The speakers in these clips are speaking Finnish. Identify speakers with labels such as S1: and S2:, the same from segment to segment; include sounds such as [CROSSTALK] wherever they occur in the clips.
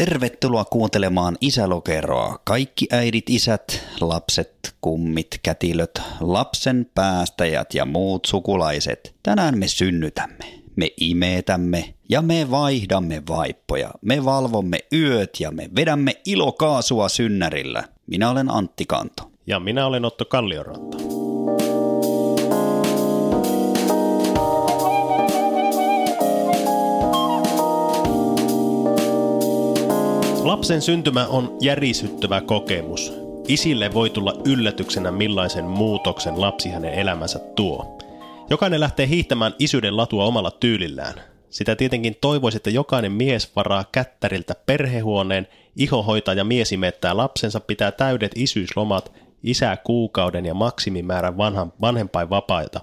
S1: Tervetuloa kuuntelemaan Isälokeroa. Kaikki äidit, isät, lapset, kummit, kätilöt, lapsen päästäjät ja muut sukulaiset. Tänään me synnytämme, me imetämme ja me vaihdamme vaippoja. Me valvomme yöt ja me vedämme ilokaasua synnärillä. Minä olen Antti Kanto.
S2: Ja minä olen Otto Kallionranta. Lapsen syntymä on järisyttävä kokemus. Isille voi tulla yllätyksenä millaisen muutoksen lapsi hänen elämänsä tuo. Jokainen lähtee hiihtämään isyyden latua omalla tyylillään. Sitä tietenkin toivoisi, että jokainen mies varaa kättäriltä perhehuoneen, ihohoitaa ja mies imettää lapsensa, pitää täydet isyyslomat, isää kuukauden ja maksimimäärän vanhan, vanhempainvapaita.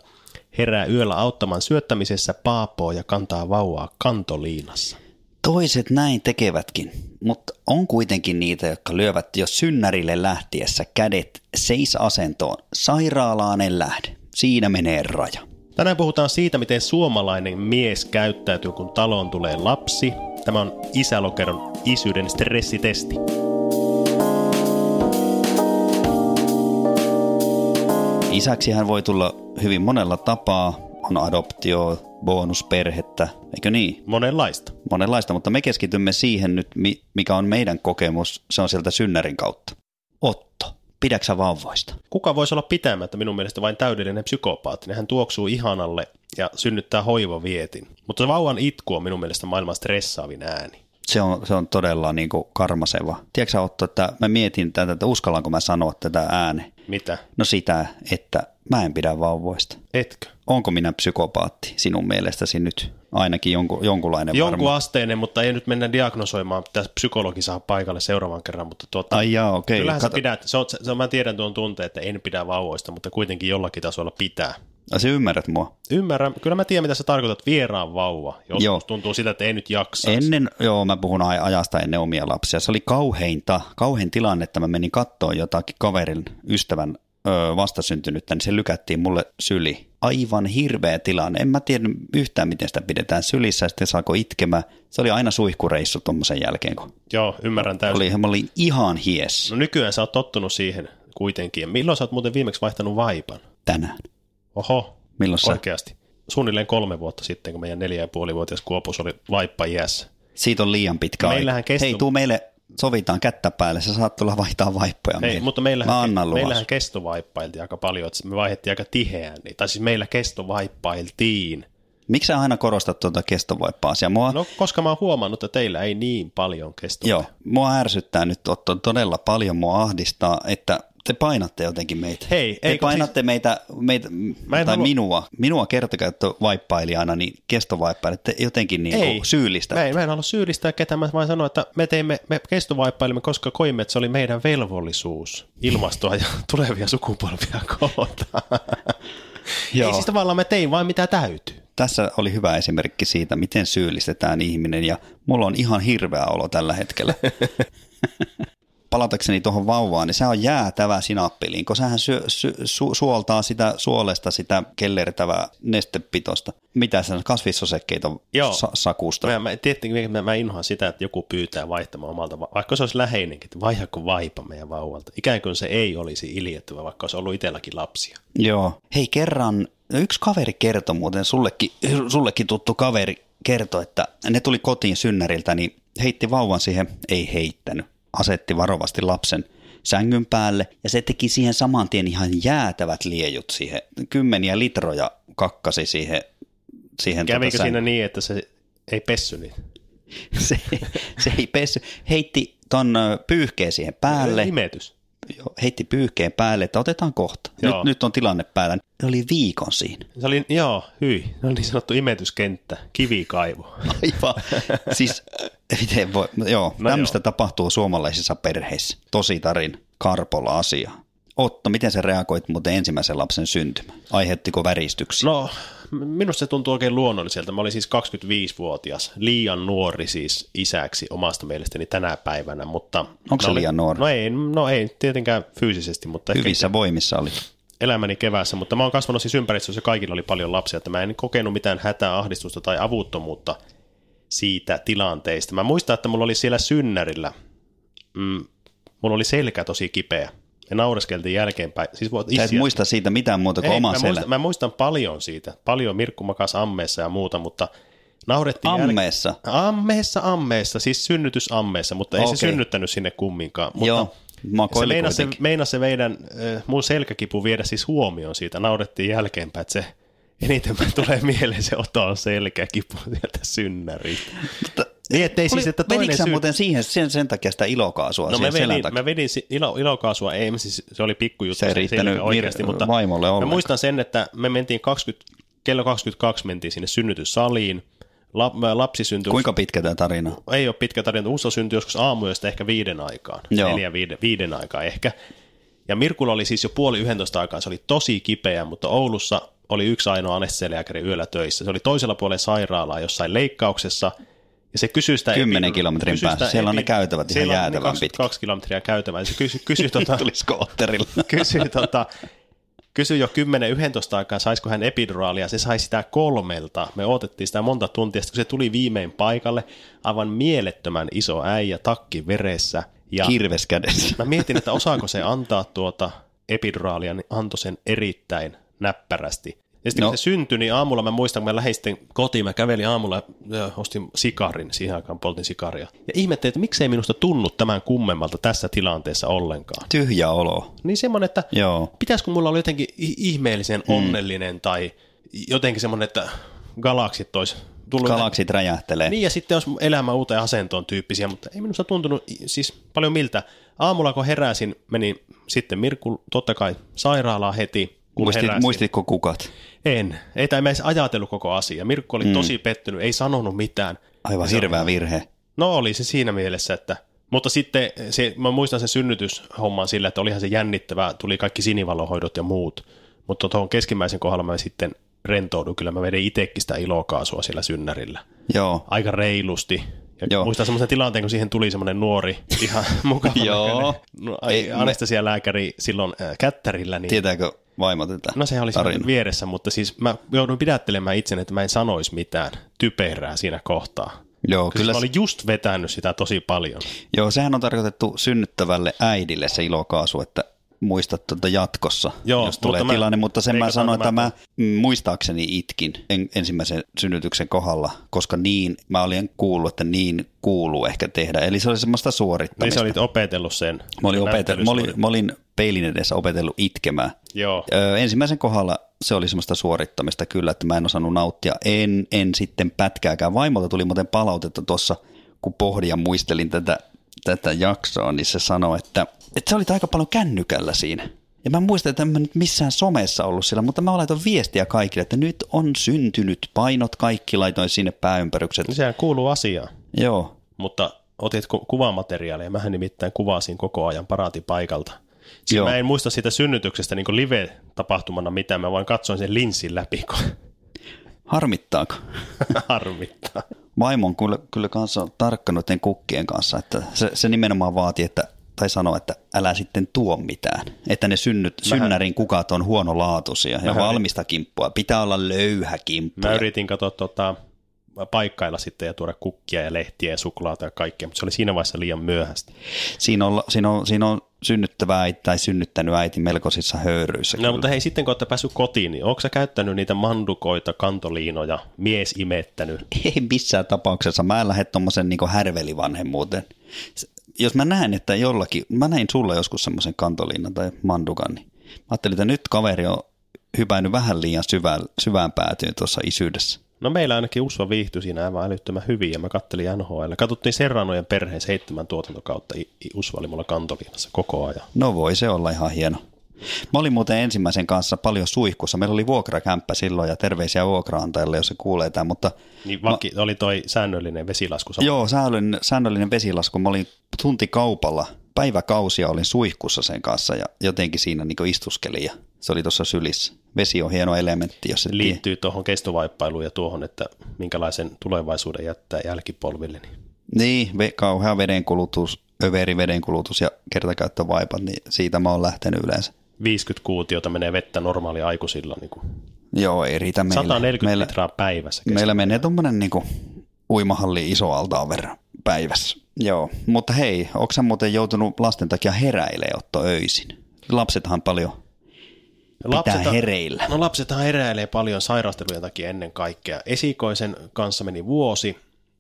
S2: Herää yöllä auttamaan syöttämisessä paapoa ja kantaa vauvaa kantoliinassa.
S1: Toiset näin tekevätkin, mutta on kuitenkin niitä, jotka lyövät jo synnärille lähtiessä kädet seisasentoon. Sairaalaan en lähde. Siinä menee raja.
S2: Tänään puhutaan siitä, miten suomalainen mies käyttäytyy, kun taloon tulee lapsi. Tämä on isälokeron isyyden stressitesti.
S1: Isäksi hän voi tulla hyvin monella tapaa. On adoptio, bonusperhettä, eikö niin?
S2: Monenlaista.
S1: Monenlaista, mutta me keskitymme siihen nyt, mikä on meidän kokemus. Se on sieltä synnärin kautta. Otto, pidäksä vauvoista?
S2: Kuka voisi olla pitämättä minun mielestä vain täydellinen psykopaatti? Hän tuoksuu ihanalle ja synnyttää hoivavietin. Mutta se vauvan itku on minun mielestä maailman stressaavin ääni.
S1: Se on, se on todella niin kuin karmaseva. Tiedätkö Otto, että mä mietin tätä, että uskallanko mä sanoa tätä ääne?
S2: Mitä?
S1: No sitä, että mä en pidä vauvoista.
S2: Etkö?
S1: Onko minä psykopaatti sinun mielestäsi nyt? Ainakin jonku, jonkunlainen
S2: Jonkun
S1: varma.
S2: asteinen, mutta ei nyt mennä diagnosoimaan. Pitäisi psykologi saada paikalle seuraavan kerran. Mutta tuota,
S1: Ai jaa, okei.
S2: kyllähän
S1: Kato-
S2: sä pidät, se on, se mä tiedän tuon tunteen, että en pidä vauvoista, mutta kuitenkin jollakin tasolla pitää.
S1: Ai, sä ymmärrät mua.
S2: Ymmärrän, kyllä mä tiedän mitä sä tarkoitat, vieraan vauva. Joskus
S1: Joo.
S2: tuntuu siltä, että ei nyt jaksa.
S1: Ennen, joo, mä puhun aj- ajasta ennen omia lapsia. Se oli kauheinta, kauhein tilanne, että mä menin kattoon jotakin kaverin, ystävän vastasyntynyttä, niin se lykättiin mulle syli. Aivan hirveä tilanne. En mä tiedä yhtään, miten sitä pidetään sylissä, ja sitten saako itkemään. Se oli aina suihkureissu tuommoisen jälkeen, kun
S2: Joo, ymmärrän täysin.
S1: oli, mä olin ihan hies
S2: No nykyään sä oot tottunut siihen kuitenkin. Milloin sä oot muuten viimeksi vaihtanut vaipan?
S1: tänään.
S2: Oho,
S1: Milloin sä?
S2: oikeasti. Suunnilleen kolme vuotta sitten, kun meidän neljä ja puoli vuotias Kuopus oli vaippa iässä.
S1: Siitä on liian pitkä
S2: Meillähän
S1: aika.
S2: kesto-
S1: Hei, tuu meille, sovitaan kättä päälle, sä saat tulla vaihtaa vaippoja
S2: Ei,
S1: meille.
S2: mutta
S1: Mä
S2: meillähän,
S1: annan luvan.
S2: meillähän kestovaippailtiin aika paljon, että me vaihdettiin aika tiheään. Niin, tai siis meillä kestovaippailtiin.
S1: Miksi sä aina korostat tuota kestovaippaa-asiaa? Mua,
S2: No, koska mä oon huomannut, että teillä ei niin paljon kesto.
S1: Joo, mua ärsyttää nyt Otto, todella paljon, mua ahdistaa, että te painatte jotenkin meitä.
S2: Hei,
S1: te painatte meitä, meitä
S2: en
S1: tai
S2: halua-
S1: minua, minua kertokäyttövaippailijana, niin kestovaippailette jotenkin niin
S2: Ei,
S1: syyllistä.
S2: Mä en, mä en halua syyllistää ketään, mä vain sanoa, että me teimme, me kestovaippailimme, koska koimme, että se oli meidän velvollisuus ilmastoa ja [LAUGHS] tulevia sukupolvia kohtaan. [LAUGHS]
S1: Joo.
S2: Ei siis tavallaan mä tein vain mitä täytyy.
S1: Tässä oli hyvä esimerkki siitä, miten syyllistetään ihminen ja mulla on ihan hirveä olo tällä hetkellä. [LAUGHS] Palatakseni tuohon vauvaan, niin se on jäätävä sinappiliin, kun sehän syö, sy, su, suoltaa sitä suolesta sitä kellertävää nestepitosta. Mitä se on, kasvissosekkeita
S2: Joo.
S1: sa, sakusta.
S2: Mä, mä, tietenkin mä, mä inhoan sitä, että joku pyytää vaihtamaan omalta, va- vaikka se olisi läheinenkin, että vaihdaako vaipa meidän vauvalta. Ikään kuin se ei olisi iljettävä, vaikka olisi ollut itselläkin lapsia.
S1: Joo. Hei kerran, yksi kaveri kertoi muuten, sullekin, sullekin tuttu kaveri kertoi, että ne tuli kotiin synnäriltä, niin heitti vauvan siihen, ei heittänyt, asetti varovasti lapsen sängyn päälle ja se teki siihen saman tien ihan jäätävät liejut siihen, kymmeniä litroja kakkasi siihen. siihen
S2: Kävikö
S1: tota
S2: siinä niin, että se ei pessy niin? [LAUGHS]
S1: se, se ei pessy, heitti ton pyyhkeen siihen päälle.
S2: Imetys.
S1: Joo, heitti pyyhkeen päälle, että otetaan kohta. Nyt,
S2: Joo.
S1: nyt on tilanne päällä. Ne oli viikon siinä.
S2: Se oli, joo, hyi. Ne oli niin sanottu imetyskenttä, kivikaivo.
S1: Aivan. siis, miten voi, no joo,
S2: No
S1: tämmöistä
S2: joo.
S1: tapahtuu suomalaisissa perheissä. Tosi tarin Karpola asia. Otto, miten sä reagoit muuten ensimmäisen lapsen syntymään? Aiheuttiko väristyksiä?
S2: No, minusta se tuntuu oikein luonnolliselta. Mä olin siis 25-vuotias, liian nuori siis isäksi omasta mielestäni tänä päivänä, mutta...
S1: Onko se
S2: mä olin-
S1: liian nuori?
S2: No ei, no ei tietenkään fyysisesti, mutta ehkä
S1: Hyvissä voimissa oli.
S2: elämäni keväässä, mutta mä oon kasvanut siis ympäristössä, kaikilla oli paljon lapsia, että mä en kokenut mitään hätää, ahdistusta tai avuttomuutta siitä tilanteista. Mä muistan, että mulla oli siellä synnärillä, mm, mulla oli selkä tosi kipeä. Ja naureskeltiin jälkeenpäin. Siis voit
S1: Sä et muista siitä mitään muuta kuin
S2: Ei,
S1: oma
S2: mä,
S1: selä.
S2: muistan, mä muistan paljon siitä. Paljon Mirkku makas ammeessa ja muuta, mutta naurettiin
S1: Ammeessa.
S2: Ammeessa, ammeessa, siis synnytysammeessa, mutta ei
S1: Okei.
S2: se synnyttänyt sinne kumminkaan. Mutta
S1: Joo,
S2: se meinasi, se, meinasi se meidän, äh, mun selkäkipu viedä siis huomioon siitä. Naurettiin jälkeenpäin, että se eniten [LAUGHS] tulee mieleen se oton selkäkipu sieltä synnäristä. Niin, ettei siis, että toinen syy...
S1: muuten siihen sen, sen takia sitä ilokaasua
S2: No mä vedin,
S1: takia?
S2: mä vedin si- ilo, ilokaasua, ei siis se oli pikkujuttu.
S1: Se ei
S2: se
S1: riittänyt
S2: selkä oikeasti,
S1: vir-
S2: mutta
S1: vaimolle
S2: Mä
S1: ollenkaan.
S2: muistan sen, että me mentiin 20, kello 22 mentiin sinne synnytyssaliin. La, lapsi syntyi,
S1: Kuinka pitkä tämä tarina on?
S2: ei ole pitkä tarina, Uso syntyi joskus aamuyöstä ehkä viiden aikaan,
S1: Joo.
S2: neljä viiden, viiden aikaa ehkä. Ja Mirkulla oli siis jo puoli yhdentoista aikaa, se oli tosi kipeä, mutta Oulussa oli yksi ainoa anestesialääkäri yöllä töissä. Se oli toisella puolella sairaalaa jossain leikkauksessa, ja se kysyi sitä...
S1: 10
S2: epi-
S1: kilometrin
S2: sitä
S1: päässä. Siellä on ne käytävät ihan jäätävän
S2: 22 kilometriä käytävää. Se kysyi, kysyi [LAUGHS] tota,
S1: Tuli skootterilla. [LAUGHS]
S2: kysyi, tota, kysyi jo 10-11 aikaa, saisiko hän epiduraalia. Se sai sitä kolmelta. Me odotettiin sitä monta tuntia. Sitten kun se tuli viimein paikalle, aivan mielettömän iso äijä, takki veressä. Ja
S1: Kirves kädessä.
S2: mä mietin, että osaako se antaa tuota epiduraalia, niin antoi sen erittäin näppärästi. Ja sitten no. Kun se syntyi, niin aamulla mä muistan, kun mä lähdin sitten kotiin, mä kävelin aamulla ja ostin sikarin, siihen aikaan poltin sikaria. Ja ihmettelin, että miksei minusta tunnu tämän kummemmalta tässä tilanteessa ollenkaan.
S1: Tyhjä olo.
S2: Niin semmoinen, että
S1: Joo.
S2: pitäisikö mulla olla jotenkin ihmeellisen onnellinen tai jotenkin semmoinen, että galaksit olisi tullut.
S1: Galaksit räjähtelee.
S2: Niin ja sitten olisi elämä uuteen asentoon tyyppisiä, mutta ei minusta tuntunut siis paljon miltä. Aamulla kun heräsin, menin sitten Mirkku totta kai sairaalaan heti, kun
S1: Muistit,
S2: heräsin.
S1: muistitko kukat?
S2: En. Ei tai mä edes ajatellut koko asia. Mirkku oli mm. tosi pettynyt, ei sanonut mitään.
S1: Aivan
S2: Se oli-
S1: hirveä virhe.
S2: No oli se siinä mielessä, että mutta sitten se, mä muistan sen synnytyshomman sillä, että olihan se jännittävää, tuli kaikki sinivalohoidot ja muut, mutta tuohon keskimmäisen kohdalla mä sitten rentoudun, kyllä mä vedin itsekin sitä ilokaasua siellä synnärillä.
S1: Joo.
S2: Aika reilusti. Ja
S1: Joo.
S2: muistan semmoisen tilanteen, kun siihen tuli semmoinen nuori, ihan [LAUGHS] mukava
S1: Joo.
S2: no,
S1: Ei,
S2: anestesialääkäri silloin äh, kättärillä, niin
S1: Tietääkö vaimo tätä
S2: No se oli siinä vieressä, mutta siis mä jouduin pidättelemään itseni, että mä en sanoisi mitään typerää siinä kohtaa.
S1: Joo,
S2: Kyllä
S1: kyllä,
S2: mä olin just vetänyt sitä tosi paljon.
S1: joo, sehän on tarkoitettu synnyttävälle äidille se ilokaasu, että muistat tuota jatkossa,
S2: Joo,
S1: jos tulee
S2: mutta mä-
S1: tilanne, mutta sen mä sanoin, että mä mm, muistaakseni itkin en, ensimmäisen synnytyksen kohdalla, koska niin, mä olin kuullut, että niin kuuluu ehkä tehdä. Eli se oli semmoista
S2: Niin
S1: suorittamista.
S2: sä olit opetellut sen.
S1: Mä olin, opetellut, mä, olin, mä olin peilin edessä opetellut itkemään.
S2: Joo.
S1: Öö, ensimmäisen kohdalla se oli semmoista suorittamista kyllä, että mä en osannut nauttia. En, en sitten pätkääkään. Vaimolta tuli muuten palautetta tuossa, kun pohdin ja muistelin tätä, tätä jaksoa, niin se sanoi, että, että sä olit aika paljon kännykällä siinä. Ja mä muistan, että en mä nyt missään somessa ollut siellä, mutta mä laitoin viestiä kaikille, että nyt on syntynyt, painot kaikki, laitoin sinne pääympärykset.
S2: Sehän kuuluu asiaan.
S1: Joo,
S2: Mutta otit ku- kuvamateriaalia. Mähän nimittäin kuvasin koko ajan paraatipaikalta. Siis
S1: Joo.
S2: mä en muista siitä synnytyksestä niin live-tapahtumana mitään. Mä vain katsoin sen linssin läpi, kun [LAUGHS]
S1: harmittaako?
S2: harmittaa.
S1: Vaimo on kyllä, kyllä kanssa tarkka noiden kukkien kanssa, että se, se nimenomaan vaatii, että tai sanoo, että älä sitten tuo mitään. Että ne synnyt, synnärin kukat on huonolaatuisia ja
S2: Mähän-
S1: valmista kimppua. Pitää olla löyhä kimppu.
S2: Mä yritin katsoa tota, paikkailla sitten ja tuoda kukkia ja lehtiä ja suklaata ja kaikkea, mutta se oli siinä vaiheessa liian myöhäistä.
S1: Siinä, on, siinä, on, siinä on synnyttävä äiti tai synnyttänyt äiti melkoisissa höyryissä.
S2: No
S1: kyllä.
S2: mutta hei, sitten kun olette päässyt kotiin, niin onko sä käyttänyt niitä mandukoita, kantoliinoja, mies imettänyt?
S1: Ei missään tapauksessa. Mä en lähde tuommoisen niin härvelivanhemmuuteen. Jos mä näen, että jollakin, mä näin sulla joskus semmoisen kantoliinan tai mandukan, niin mä ajattelin, että nyt kaveri on hypännyt vähän liian syvään, syvään päätyyn tuossa isyydessä.
S2: No meillä ainakin Usva viihtyi siinä aivan älyttömän hyvin ja mä kattelin NHL. Katsottiin Serranojen perheen seitsemän tuotantokautta. Usva oli mulla kantoliinassa koko ajan.
S1: No voi se olla ihan hieno. Mä olin muuten ensimmäisen kanssa paljon suihkussa. Meillä oli vuokrakämppä silloin ja terveisiä vuokraantajalle, jos se kuulee tämän, mutta
S2: Niin vaki, oli toi säännöllinen vesilasku. sama.
S1: joo, säännöllinen, säännöllinen vesilasku. Mä olin tuntikaupalla, päiväkausia olin suihkussa sen kanssa ja jotenkin siinä niin istuskelin ja se oli tuossa sylissä. Vesi on hieno elementti, jos
S2: liittyy tuohon kestovaippailuun ja tuohon, että minkälaisen tulevaisuuden jättää jälkipolville. Niin
S1: Niin, kauhea vedenkulutus, överi vedenkulutus ja kertakäyttövaipat, niin siitä mä oon lähtenyt yleensä.
S2: 50 kuutiota menee vettä normaali aikuisilla. Niin kuin
S1: Joo, ei riitä meillä.
S2: 140
S1: meillä,
S2: litraa päivässä.
S1: meillä menee tuommoinen niin uimahalli iso altaan verran päivässä. Joo, mutta hei, onko sä muuten joutunut lasten takia heräilee Otto öisin? Lapsethan paljon pitää
S2: Lapsethan-
S1: hereillä.
S2: No lapsethan heräilee paljon sairastelujen takia ennen kaikkea. Esikoisen kanssa meni vuosi,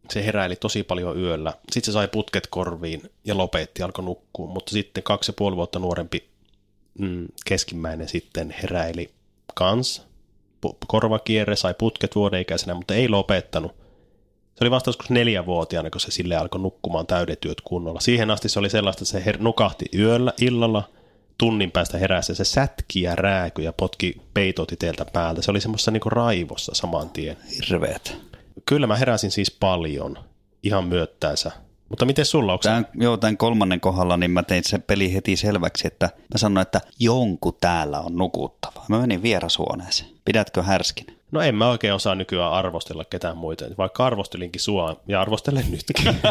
S2: se heräili tosi paljon yöllä. Sitten se sai putket korviin ja lopetti, alkoi nukkua. Mutta sitten kaksi ja puoli vuotta nuorempi mm, keskimmäinen sitten heräili kans. Korvakierre sai putket vuoden ikäisenä, mutta ei lopettanut. Se oli vasta joskus neljävuotiaana, kun se sille alkoi nukkumaan täydet yöt kunnolla. Siihen asti se oli sellaista, että se her- nukahti yöllä, illalla, tunnin päästä heräsi ja se sätki ja rääkyi ja potki peitot iteeltä päältä. Se oli semmoisessa niinku raivossa saman tien.
S1: Hirveet.
S2: Kyllä mä heräsin siis paljon, ihan myöttäensä. Mutta miten sulla, onko
S1: Tämän, joo, tämän kolmannen kohdalla niin mä tein se peli heti selväksi, että mä sanoin, että jonkun täällä on nukuttava. Mä menin vierashuoneeseen. Pidätkö härskin?
S2: No en mä oikein osaa nykyään arvostella ketään muita, vaikka arvostelinkin sua ja arvostelen nytkin. [LAUGHS]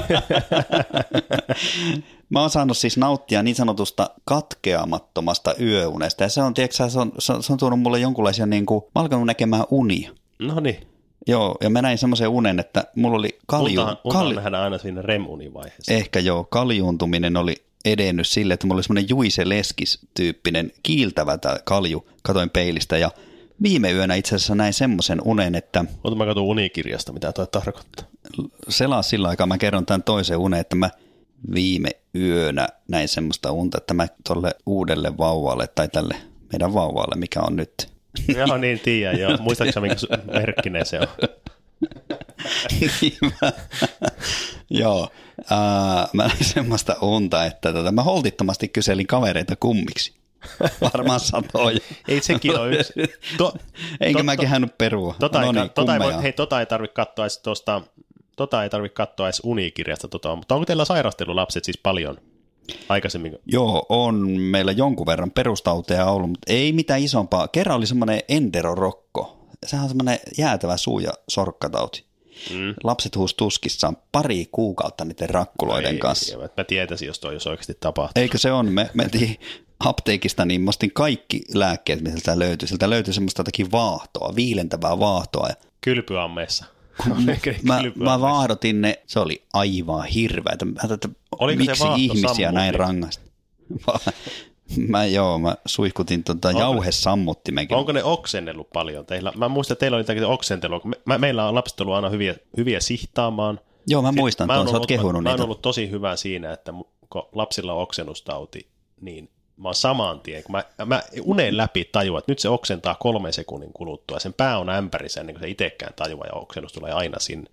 S1: Mä oon saanut siis nauttia niin sanotusta katkeamattomasta yöunesta. Ja se on, tiedätkö, se on, se on, se on tuonut mulle jonkunlaisia, niin kuin, mä alkanut näkemään unia.
S2: no niin,
S1: Joo, ja mä näin semmoisen unen, että mulla oli kalju,
S2: untahan,
S1: kalju,
S2: nähdään aina siinä rem-univaiheessa.
S1: ehkä joo, kaljuuntuminen oli edennyt sille, että mulla oli semmoinen Juise Leskis-tyyppinen kiiltävä kalju, katoin peilistä ja viime yönä itse asiassa näin semmoisen unen, että
S2: Ota mä katson unikirjasta, mitä toi tarkoittaa.
S1: selaa sillä aikaa, mä kerron tämän toisen unen, että mä viime yönä näin semmoista unta, että mä tolle uudelle vauvalle tai tälle meidän vauvalle, mikä on nyt. [LAUGHS]
S2: Joo, niin tiedän, joo. Muistaakseni, minkä merkkinen se on? [LAUGHS]
S1: Niin joo, ää, mä näin [LAUGHS] semmoista unta, että tota, mä holtittomasti kyselin kavereita kummiksi. Varmaan satoja.
S2: Ei sekin ole yksi. To,
S1: Enkä
S2: to-
S1: mä kehännyt perua.
S2: Tota ei,
S1: no
S2: ka-
S1: niin,
S2: tota ei, voi, hei, tota ei tarvitse katsoa edes tuosta, tota ei tarvitse katsoa edes unikirjasta, tota, mutta onko teillä sairastelulapset siis paljon aikaisemmin?
S1: Joo, on meillä jonkun verran perustauteja ollut, mutta ei mitään isompaa. Kerran oli semmoinen enterorokko. Sehän on semmoinen jäätävä suu- ja sorkkatauti.
S2: Mm.
S1: Lapset huus tuskissaan pari kuukautta niiden rakkuloiden
S2: Ei,
S1: kanssa.
S2: Mä tietäisin, jos toi jos oikeasti tapahtuu.
S1: Eikö se on? Me mentiin apteekista, niin mä ostin kaikki lääkkeet, mitä sieltä löytyi. Sieltä löytyi semmoista jotakin vaahtoa, viilentävää vaahtoa.
S2: Kylpyammeessa.
S1: mä, mä vaahdotin ne, se oli aivan hirveätä. Mä että
S2: Oliko se
S1: miksi
S2: vaahto
S1: ihmisiä
S2: sammutin?
S1: näin rangasta? [LAUGHS] Mä joo, mä suihkutin tota jauhesammuttimenkin.
S2: Onko ne oksennellut paljon teillä? Mä muistan, että teillä oli jotakin oksentelua. Me, mä, meillä on lapset ollut aina hyviä, hyviä sihtaamaan.
S1: Joo, mä muistan
S2: mä
S1: tuon,
S2: oon
S1: sä oot kehunut
S2: mä, mä oon
S1: niitä.
S2: ollut tosi hyvä siinä, että kun lapsilla on oksennustauti, niin mä oon saman tien, kun mä, mä unen läpi tajuan, että nyt se oksentaa kolme sekunnin kuluttua, sen pää on ämpärissä ennen kuin se itsekään tajuaa, ja oksennus tulee aina sinne.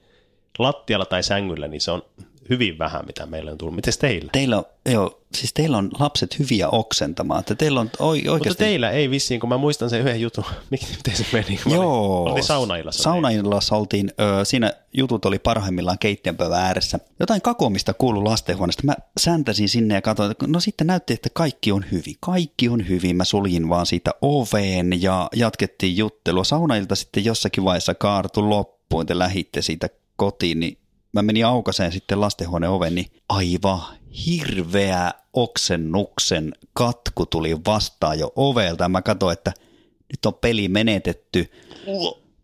S2: Lattialla tai sängyllä, niin se on hyvin vähän, mitä meillä on tullut. Mites teillä?
S1: Teillä on, joo, siis teillä on lapset hyviä oksentamaan, että teillä on oi,
S2: Mutta
S1: oikeasti...
S2: teillä ei vissiin, kun mä muistan sen yhden jutun, [LAUGHS] miten se meni? kun
S1: Joo.
S2: Olin, oltiin saunaillassa.
S1: Saunaillassa oltiin, ö, siinä jutut oli parhaimmillaan keittiönpöydän ääressä. Jotain kakomista kuului lastenhuoneesta. Mä säntäsin sinne ja katsoin, että no sitten näytti, että kaikki on hyvin. Kaikki on hyvin. Mä suljin vaan siitä oveen ja jatkettiin juttelua. Saunailta sitten jossakin vaiheessa kaartu loppuun. Te lähitte siitä kotiin, niin mä menin aukaseen sitten lastenhuoneen oven, niin aivan hirveä oksennuksen katku tuli vastaan jo ovelta. Mä katsoin, että nyt on peli menetetty.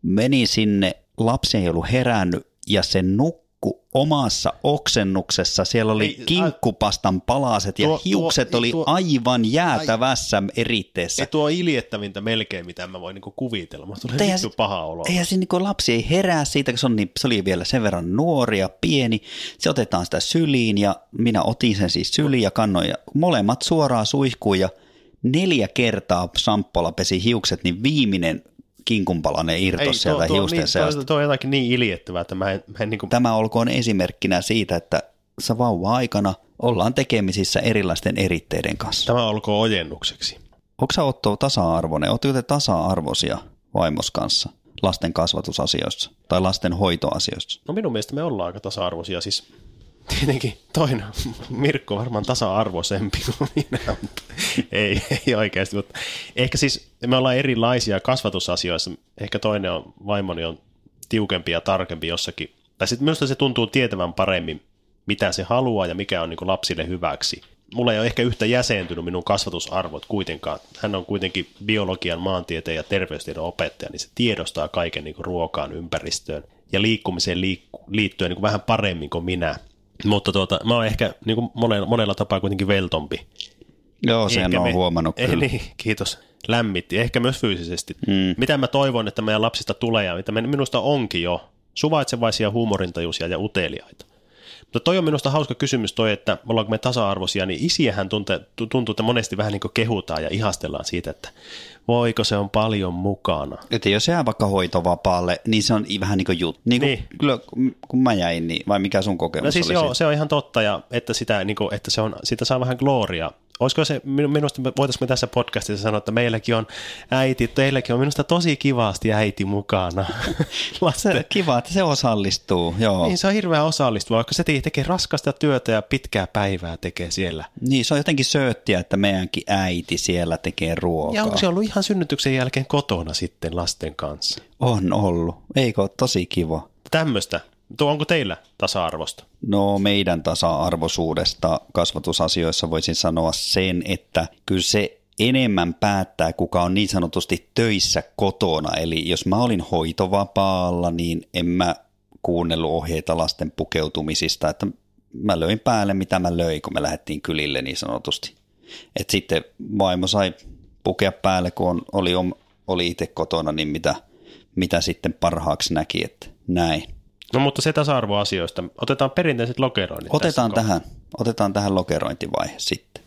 S1: Meni sinne, lapsi ei ollut herännyt ja se nukku omassa oksennuksessa. Siellä oli
S2: Ei,
S1: kinkkupastan palaset ja
S2: tuo-
S1: hiukset
S2: tuo-
S1: oli
S2: tuo-
S1: aivan jäätävässä eritteessä.
S2: Ei tuo iljettävintä melkein, mitä mä voin niinku kuvitella. Mä tulee
S1: Eihän
S2: vittu paha olo.
S1: Eihän se niin lapsi ei herää siitä, kun se, on niin, se oli vielä sen verran nuori ja pieni. Se otetaan sitä syliin ja minä otin sen siis syliin ja kannoin ja molemmat suoraan suihkuun ja neljä kertaa Samppola pesi hiukset, niin viimeinen kinkunpalanen irtos sieltä hiusten
S2: niin,
S1: seasta.
S2: tuo, tuo on jotakin niin iljettävää, että mä en, mä en niinku,
S1: Tämä olkoon esimerkkinä siitä, että sä vauva-aikana ollaan tekemisissä erilaisten eritteiden kanssa.
S2: tämä olkoon ojennukseksi.
S1: Onko sä Otto tasa-arvoinen? Oletteko te tasa-arvoisia vaimos kanssa lasten kasvatusasioissa tai lasten hoitoasioissa?
S2: No minun mielestä me ollaan aika tasa-arvoisia, siis tietenkin toinen, [LAUGHS] Mirkko varmaan tasa-arvoisempi kuin minä, mutta ei, ei oikeasti, mutta ehkä siis me ollaan erilaisia kasvatusasioissa, ehkä toinen on, vaimoni on tiukempi ja tarkempi jossakin, tai sitten minusta se tuntuu tietävän paremmin, mitä se haluaa ja mikä on niin lapsille hyväksi. Mulla ei ole ehkä yhtä jäsentynyt minun kasvatusarvot kuitenkaan. Hän on kuitenkin biologian, maantieteen ja terveystiedon opettaja, niin se tiedostaa kaiken niin ruokaan, ympäristöön. ja liikkumiseen liikku- liittyen niin vähän paremmin kuin minä. Mutta tuota, mä oon ehkä niin kuin monella, monella tapaa kuitenkin veltompi.
S1: Joo, sen
S2: Ehkä
S1: on
S2: me-
S1: huomannut
S2: Ei,
S1: kyllä.
S2: niin, kiitos. Lämmitti, ehkä myös fyysisesti.
S1: Mm.
S2: Mitä mä toivon, että meidän lapsista tulee ja mitä me- minusta onkin jo, suvaitsevaisia, huumorintajuisia ja uteliaita. Mutta toi on minusta hauska kysymys toi, että ollaanko me tasa-arvoisia, niin isiähän tuntee, tu- tuntuu, että monesti vähän niin kuin kehutaan ja ihastellaan siitä, että voiko se on paljon mukana.
S1: Että jos jää vaikka hoitovapaalle, niin se on vähän niin kuin juttu. Niin
S2: Niin.
S1: Kyllä, kun mä jäin, niin, vai mikä sun kokemus
S2: No siis
S1: oli
S2: joo,
S1: siitä?
S2: se on ihan totta, ja että, sitä, niin kuin, että se on, siitä saa vähän gloria. Olisiko se, minu- minusta voitaisiinko me tässä podcastissa sanoa, että meilläkin on äiti, teilläkin on minusta tosi kivasti äiti mukana. [LAUGHS]
S1: Se, kiva, että se osallistuu, joo.
S2: Niin se on hirveän osallistuva, vaikka se te- tekee raskasta työtä ja pitkää päivää tekee siellä.
S1: Niin, se on jotenkin sööttiä, että meidänkin äiti siellä tekee ruokaa.
S2: Ja onko se ollut ihan synnytyksen jälkeen kotona sitten lasten kanssa?
S1: On ollut. Eikö ole tosi kiva?
S2: Tämmöistä. Tuo onko teillä tasa-arvosta?
S1: No meidän tasa-arvoisuudesta kasvatusasioissa voisin sanoa sen, että kyllä se enemmän päättää, kuka on niin sanotusti töissä kotona. Eli jos mä olin hoitovapaalla, niin en mä kuunnellut ohjeita lasten pukeutumisista, että mä löin päälle mitä mä löin, kun me lähdettiin kylille niin sanotusti. Et sitten vaimo sai pukea päälle, kun oli, oli itse kotona, niin mitä, mitä sitten parhaaksi näki, että näin.
S2: No mutta se tasa-arvoasioista. Otetaan perinteiset lokeroinnit
S1: Otetaan tähän, otetaan tähän lokerointivaihe sitten.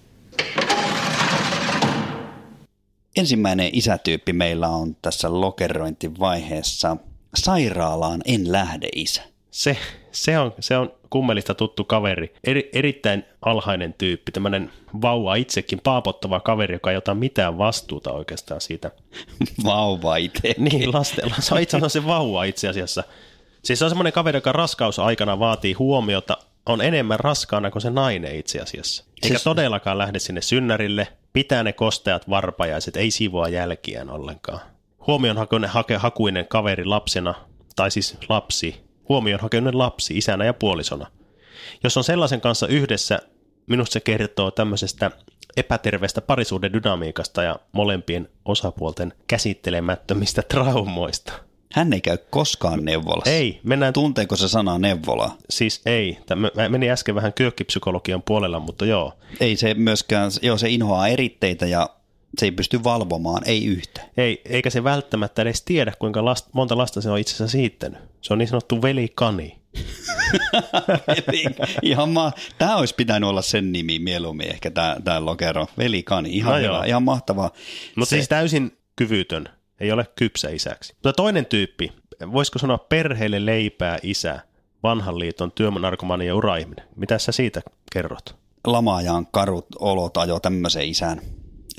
S1: Ensimmäinen isätyyppi meillä on tässä lokerointivaiheessa. Sairaalaan en lähde isä.
S2: Se, se, on, se on kummelista tuttu kaveri. Eri, erittäin alhainen tyyppi, tämmöinen vauva itsekin paapottava kaveri, joka ei ota mitään vastuuta oikeastaan siitä. [LAUGHS]
S1: Vauva itse.
S2: Niin, lastella. Se on itse asiassa se vauva itse asiassa. Siis se on semmoinen kaveri, joka raskausaikana vaatii huomiota, on enemmän raskaana kuin se nainen itse asiassa. Eikä
S1: Se-
S2: todellakaan lähde sinne synnärille, pitää ne kosteat varpajaiset, ei sivoa jälkiään ollenkaan. Huomion hakuinen, hake, hakuinen kaveri lapsena, tai siis lapsi, huomion hakuinen lapsi isänä ja puolisona. Jos on sellaisen kanssa yhdessä, minusta se kertoo tämmöisestä epäterveestä parisuuden dynamiikasta ja molempien osapuolten käsittelemättömistä traumoista.
S1: Hän ei käy koskaan neuvolassa.
S2: Ei, mennään
S1: Tunteeko se sana neuvola?
S2: Siis ei. Tämä, mä menin äsken vähän kyökkipsykologian puolella, mutta joo.
S1: Ei se myöskään, joo se inhoaa eritteitä ja se ei pysty valvomaan, ei yhtä.
S2: Ei, eikä se välttämättä edes tiedä, kuinka last, monta lasta se on itse asiassa siittänyt. Se on niin sanottu velikani.
S1: Eli [LAUGHS] ihan ma- tämä olisi pitänyt olla sen nimi mieluummin ehkä tämä, tämä lokero. Velikani, ihan
S2: No
S1: hyvä, ihan mahtavaa.
S2: Mutta
S1: Se-
S2: siis täysin kyvytön. Ei ole kypsä isäksi. Mutta toinen tyyppi, voisiko sanoa perheelle leipää isä, vanhan liiton työnarkomani ja uraihminen. Mitä sä siitä kerrot?
S1: lamaajan karut olot ajo tämmöisen isän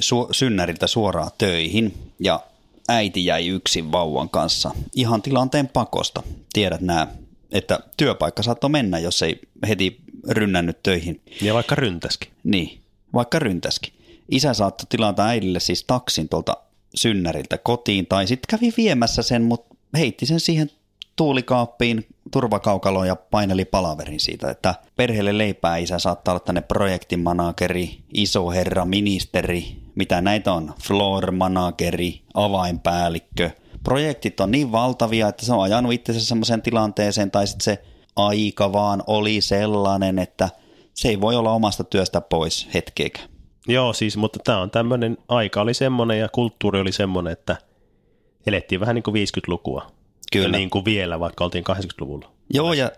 S1: su- synnäriltä suoraan töihin ja äiti jäi yksin vauvan kanssa ihan tilanteen pakosta. Tiedät nämä, että työpaikka saattoi mennä, jos ei heti rynnännyt töihin.
S2: Ja vaikka ryntäskin.
S1: Niin, vaikka ryntäskin. Isä saattoi tilata äidille siis taksin tuolta synnäriltä kotiin tai sitten kävi viemässä sen, mutta heitti sen siihen tuulikaappiin turvakaukaloon ja paineli palaverin siitä, että perheelle leipää isä saattaa olla tänne projektimanageri, iso herra, ministeri, mitä näitä on, floor manageri, avainpäällikkö. Projektit on niin valtavia, että se on ajanut itsensä semmoiseen tilanteeseen tai sitten se aika vaan oli sellainen, että se ei voi olla omasta työstä pois hetkeäkään.
S2: Joo, siis, mutta tämä on tämmöinen, aika oli semmoinen ja kulttuuri oli semmoinen, että elettiin vähän niin kuin 50-lukua.
S1: Kyllä.
S2: Ja niin kuin vielä, vaikka oltiin 80-luvulla.
S1: Joo, ja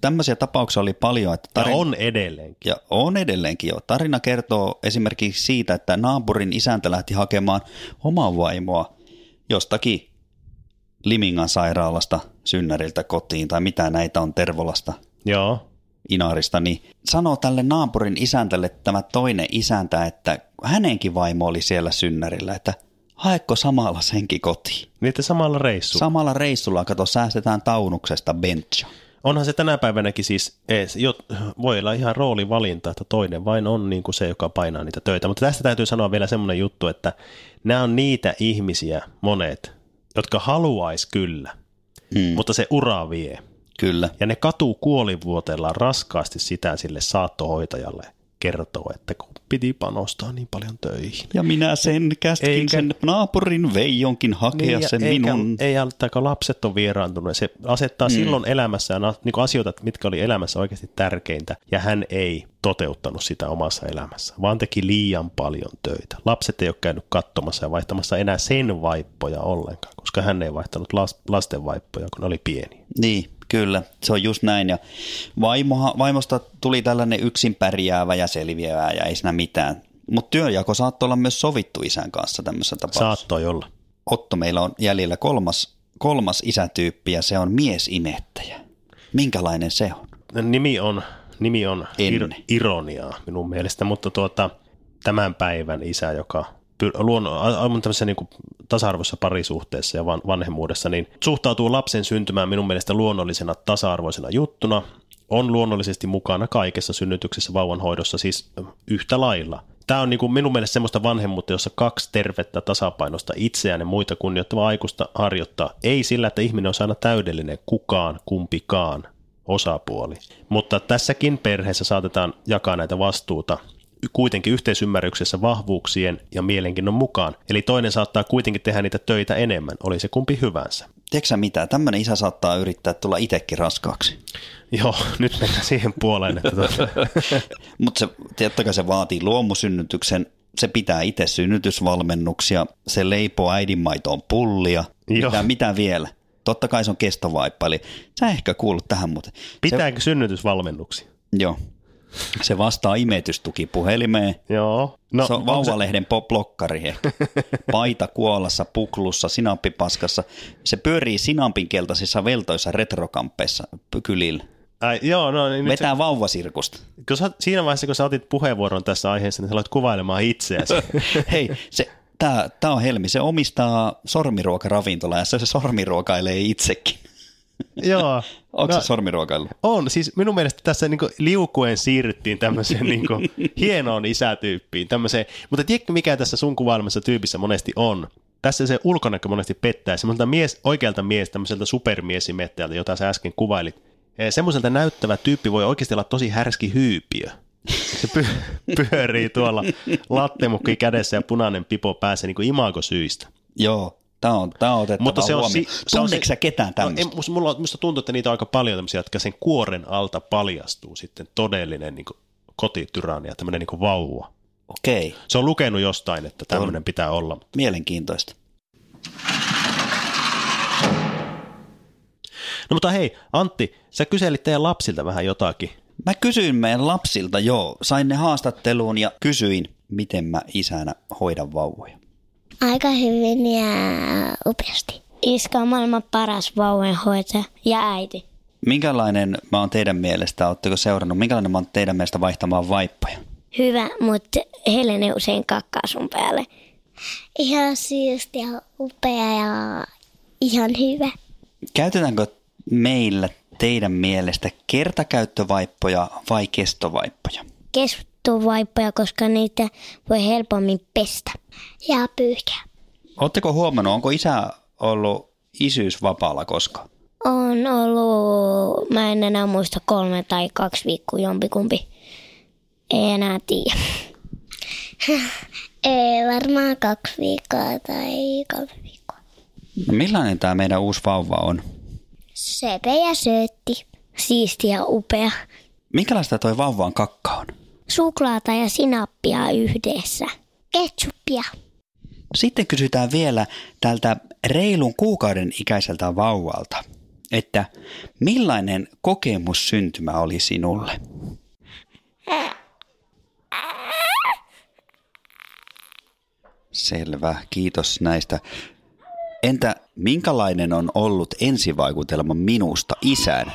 S1: tämmöisiä tapauksia oli paljon. Että
S2: Ja
S1: tarin...
S2: on edelleenkin.
S1: Ja on edelleenkin jo. Tarina kertoo esimerkiksi siitä, että naapurin isäntä lähti hakemaan omaa vaimoa jostakin Limingan sairaalasta synnäriltä kotiin, tai mitä näitä on Tervolasta,
S2: Joo.
S1: Inarista, niin sanoo tälle naapurin isäntälle tämä toinen isäntä, että hänenkin vaimo oli siellä synnärillä, että haekko samalla senkin kotiin.
S2: Niitä samalla reissulla.
S1: Samalla reissulla, kato, säästetään taunuksesta bencha.
S2: Onhan se tänä päivänäkin siis, ees, jo, voi olla ihan roolivalinta, että toinen vain on niin kuin se, joka painaa niitä töitä. Mutta tästä täytyy sanoa vielä semmoinen juttu, että nämä on niitä ihmisiä, monet, jotka haluaisi kyllä,
S1: Hmm,
S2: mutta se ura vie.
S1: Kyllä.
S2: Ja ne katuu kuolivuotellaan raskaasti sitä sille saattohoitajalle, kertoo, että kun piti panostaa niin paljon töihin.
S1: Ja minä sen käskin
S2: Eikä-
S1: sen naapurin Veijonkin hakea
S2: ja
S1: sen
S2: eikä,
S1: minun.
S2: Ei altaako lapset on vieraantunut. Se asettaa mm. silloin elämässään niin asioita, mitkä oli elämässä oikeasti tärkeintä, ja hän ei toteuttanut sitä omassa elämässä, vaan teki liian paljon töitä. Lapset ei ole käynyt katsomassa ja vaihtamassa enää sen vaippoja ollenkaan, koska hän ei vaihtanut las, lasten vaippoja, kun ne oli pieni.
S1: Niin, kyllä, se on just näin. Ja vaimoha, vaimosta tuli tällainen yksin pärjäävä ja selviävä ja ei siinä mitään. Mutta työjako saattoi olla myös sovittu isän kanssa tämmöisessä tapauksessa.
S2: Saattoi olla.
S1: Otto, meillä on jäljellä kolmas, kolmas isätyyppi ja se on miesimettäjä. Minkälainen se on?
S2: Nimi on, nimi on ir, ironiaa minun mielestä, mutta tuota, tämän päivän isä, joka luon, on tämmöisessä niin tasa-arvoisessa parisuhteessa ja van, vanhemmuudessa, niin suhtautuu lapsen syntymään minun mielestä luonnollisena tasa-arvoisena juttuna, on luonnollisesti mukana kaikessa synnytyksessä vauvanhoidossa, siis yhtä lailla. Tämä on niin kuin minun mielestä semmoista vanhemmuutta, jossa kaksi tervettä tasapainosta itseään ja muita kunnioittavaa aikuista harjoittaa. Ei sillä, että ihminen on aina täydellinen kukaan, kumpikaan osapuoli. Mutta tässäkin perheessä saatetaan jakaa näitä vastuuta kuitenkin yhteisymmärryksessä vahvuuksien ja mielenkiinnon mukaan. Eli toinen saattaa kuitenkin tehdä niitä töitä enemmän, oli se kumpi hyvänsä.
S1: Tiedätkö mitä? Tämmöinen isä saattaa yrittää tulla itsekin raskaaksi.
S2: Joo, nyt mennään siihen puoleen, että tuota, [LAUGHS]
S1: Mutta se, kai se vaatii luomusynnytyksen, se pitää itse synnytysvalmennuksia, se leipoo äidinmaitoon pullia.
S2: Joo.
S1: Mitä, mitä vielä? Totta kai se on kestovaippa, eli sä ehkä kuulut tähän muuten.
S2: pitääkö synnytysvalmennuksia?
S1: Se, joo. Se vastaa imetystukipuhelimeen.
S2: Joo.
S1: No, se on vauvalehden poplokkari ehkä. [LAUGHS] Paita kuolassa, puklussa, sinappipaskassa. Se pyörii sinampin keltaisissa veltoissa retrokampeissa kylillä.
S2: Ai, joo, no niin
S1: Vetää vauvasirkusta.
S2: se, kun sä, siinä vaiheessa, kun sä otit puheenvuoron tässä aiheessa, niin sä aloit kuvailemaan itseäsi. [LAUGHS]
S1: Hei, se, tää, tää on Helmi. Se omistaa sormiruokaravintola ja se, se sormiruokailee itsekin.
S2: Joo. [LAUGHS]
S1: Onko no, se sormiruokailu?
S2: On, siis minun mielestä tässä niin liukuen siirryttiin tämmöiseen [LAUGHS] niin hienoon isätyyppiin. Tämmöiseen, mutta tiedätkö mikä tässä sun kuvailemassa tyypissä monesti on? Tässä se ulkonäkö monesti pettää. Semmoiselta mies, oikealta mies, tämmöiseltä supermiesimettäjältä, jota sä äsken kuvailit. Eh, Semmoiselta näyttävä tyyppi voi oikeasti olla tosi härski hyypiö. Se py- [LAUGHS] pyörii tuolla lattemukki kädessä ja punainen pipo päässä niin imagosyistä.
S1: Joo, tää on, tää on otettava
S2: Mutta se on,
S1: huomioon.
S2: si- se on
S1: Tunneeko sä ketään tämmöistä?
S2: No, en, mulla, musta tuntuu, että niitä on aika paljon tämmöisiä, jotka sen kuoren alta paljastuu sitten todellinen niin ja tämmöinen niin vauva.
S1: Okei,
S2: Se on lukenut jostain, että tämmöinen pitää olla.
S1: mielenkiintoista.
S2: No mutta hei, Antti, sä kyselit teidän lapsilta vähän jotakin.
S1: Mä kysyin meidän lapsilta, joo, sain ne haastatteluun ja kysyin, miten mä isänä hoidan vauvoja.
S3: Aika hyvin ja upeasti. Iska on maailman paras vauvanhoitaja ja äiti.
S1: Minkälainen mä oon teidän mielestä, ootteko seurannut, minkälainen mä oon teidän mielestä vaihtamaan vaippoja?
S3: Hyvä, mutta Helene usein kakkaa sun päälle. Ihan siisti ja upea ja ihan hyvä.
S1: Käytetäänkö meillä teidän mielestä kertakäyttövaippoja vai kestovaippoja?
S3: Kestovaippoja, koska niitä voi helpommin pestä. Ja pyyhkää.
S1: Oletteko huomannut, onko isä ollut isyysvapaalla koskaan?
S3: On ollut, mä en enää muista kolme tai kaksi viikkoa jompikumpi. Ei enää tiedä. [LAUGHS] Ei varmaan kaksi viikkoa tai kolme viikkoa.
S1: Millainen tämä meidän uusi vauva on?
S3: Sepe ja söötti. Siisti ja upea.
S1: Minkälaista toi vauvan kakka on?
S3: Suklaata ja sinappia yhdessä. Ketsuppia.
S1: Sitten kysytään vielä tältä reilun kuukauden ikäiseltä vauvalta, että millainen kokemus syntymä oli sinulle? Selvä, kiitos näistä. Entä minkälainen on ollut ensivaikutelma minusta isän?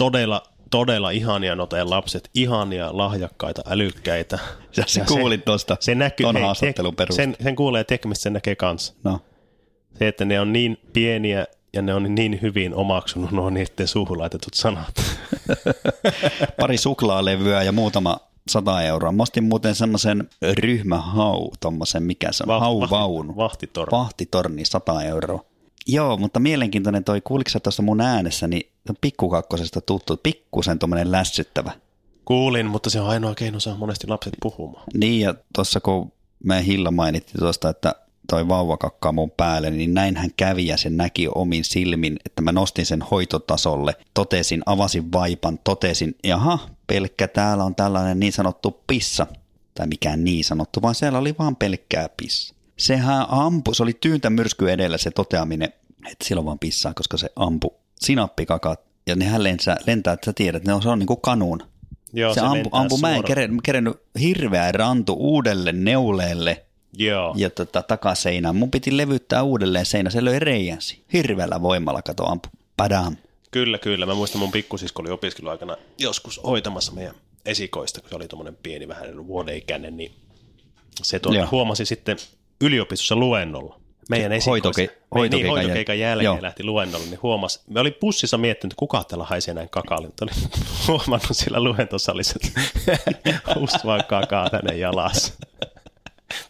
S2: Todella, todella ihania no teidän lapset, ihania, lahjakkaita, älykkäitä.
S1: Sä se
S2: Ja
S1: kuulit tuosta
S2: se näkyy,
S1: ton
S2: hei,
S1: haastattelun perusteella.
S2: sen, sen kuulee tekemistä, sen näkee kanssa.
S1: No,
S2: Se, että ne on niin pieniä ja ne on niin hyvin omaksunut nuo niiden suuhun laitetut sanat. [LAUGHS]
S1: pari suklaalevyä ja muutama sata euroa. Mä ostin muuten semmoisen ryhmähau, tommosen, mikä se on,
S2: Vahti-
S1: hauvaunu.
S2: vahtitorni.
S1: Vahtitorni, 100 euroa. Joo, mutta mielenkiintoinen toi, kuuliko sä tuossa mun äänessä, niin pikkukakkosesta tuttu, pikkusen tuommoinen lässyttävä.
S2: Kuulin, mutta se on ainoa keino saa monesti lapset puhumaan.
S1: Niin ja tuossa kun me Hilla mainitti tuosta, että toi vauva kakkaa mun päälle, niin näin hän kävi ja se näki omin silmin, että mä nostin sen hoitotasolle, totesin, avasin vaipan, totesin, jaha, pelkkä täällä on tällainen niin sanottu pissa, tai mikään niin sanottu, vaan siellä oli vaan pelkkää pissa. Sehän ampui, se oli tyyntä myrsky edellä se toteaminen, että silloin vaan pissaa, koska se ampu sinappikakat, ja nehän lentää, lentää että sä tiedät, ne on, se on niin kuin kanuun.
S2: Joo,
S1: se, ampu,
S2: lentää
S1: ampu mä en
S2: suoraan.
S1: kerennyt hirveä rantu uudelle neuleelle,
S2: Joo.
S1: ja tota, takaseinään. Mun piti levyttää uudelleen seinä, se löi reijänsi. Hirveällä voimalla kato ampu. Padam.
S2: Kyllä, kyllä. Mä muistan mun pikkusisko oli opiskeluaikana joskus hoitamassa meidän esikoista, kun se oli tuommoinen pieni vähän vuodeikäinen, niin se tuota huomasi sitten yliopistossa luennolla. Meidän esikoista.
S1: hoitoke-
S2: Me- niin,
S1: hoitokeikan jäl-
S2: hoitokeikan jälkeen
S1: Joo.
S2: lähti luennolle, niin huomasi. Me oli bussissa miettinyt, että kuka täällä haisee näin kakalle. Mutta [LAUGHS] huomannut siellä luentosalissa, että [LAUGHS] just vaan kakaa tänne jalassa.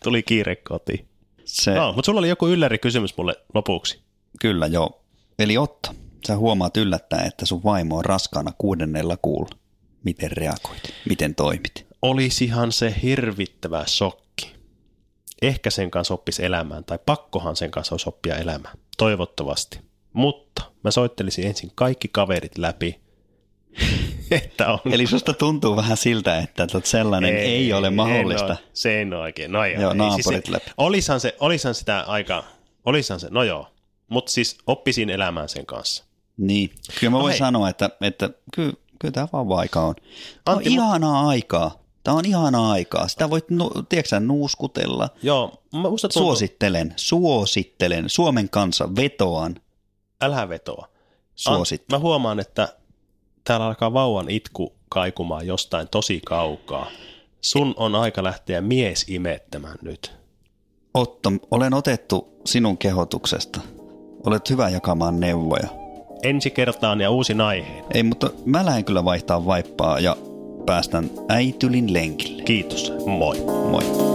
S2: Tuli kiire kotiin.
S1: Se,
S2: No, mutta sulla oli joku ylläri kysymys mulle lopuksi.
S1: Kyllä joo. Eli Otto, sä huomaat yllättäen, että sun vaimo on raskaana kuudennella kuulla. Miten reagoit? Miten toimit?
S2: olisihan se hirvittävä shokki. Ehkä sen kanssa oppisi elämään, tai pakkohan sen kanssa olisi oppia elämään. Toivottavasti. Mutta mä soittelisin ensin kaikki kaverit läpi, [LAUGHS] että on...
S1: Eli susta tuntuu vähän siltä, että sellainen ei, ei ole mahdollista.
S2: En ole, se ei ole oikein. No joo,
S1: Joo,
S2: ei,
S1: naapurit
S2: se,
S1: läpi.
S2: Olisahan, se, olisahan sitä aika... Olisahan se, no joo. Mutta siis oppisin elämään sen kanssa.
S1: Niin. Kyllä mä
S2: No
S1: voin
S2: hei.
S1: sanoa, että, että kyllä, kyllä tämä on. Tämä on
S2: Antti, mu-
S1: ihanaa aikaa. Tämä on ihanaa aikaa. Sitä voit, nu, tiedätkö nuuskutella.
S2: Joo, mä musta tuntuu,
S1: Suosittelen, suosittelen. Suomen kanssa vetoan.
S2: älä vetoa.
S1: Suosittelen.
S2: An, mä huomaan, että täällä alkaa vauvan itku kaikumaan jostain tosi kaukaa. Sun on aika lähteä mies imettämään nyt.
S1: Otto, olen otettu sinun kehotuksesta. Olet hyvä jakamaan neuvoja.
S2: Ensi kertaan ja uusi aiheen.
S1: Ei, mutta mä lähden kyllä vaihtaa vaippaa ja päästän äitylin lenkille.
S2: Kiitos, moi.
S1: Moi.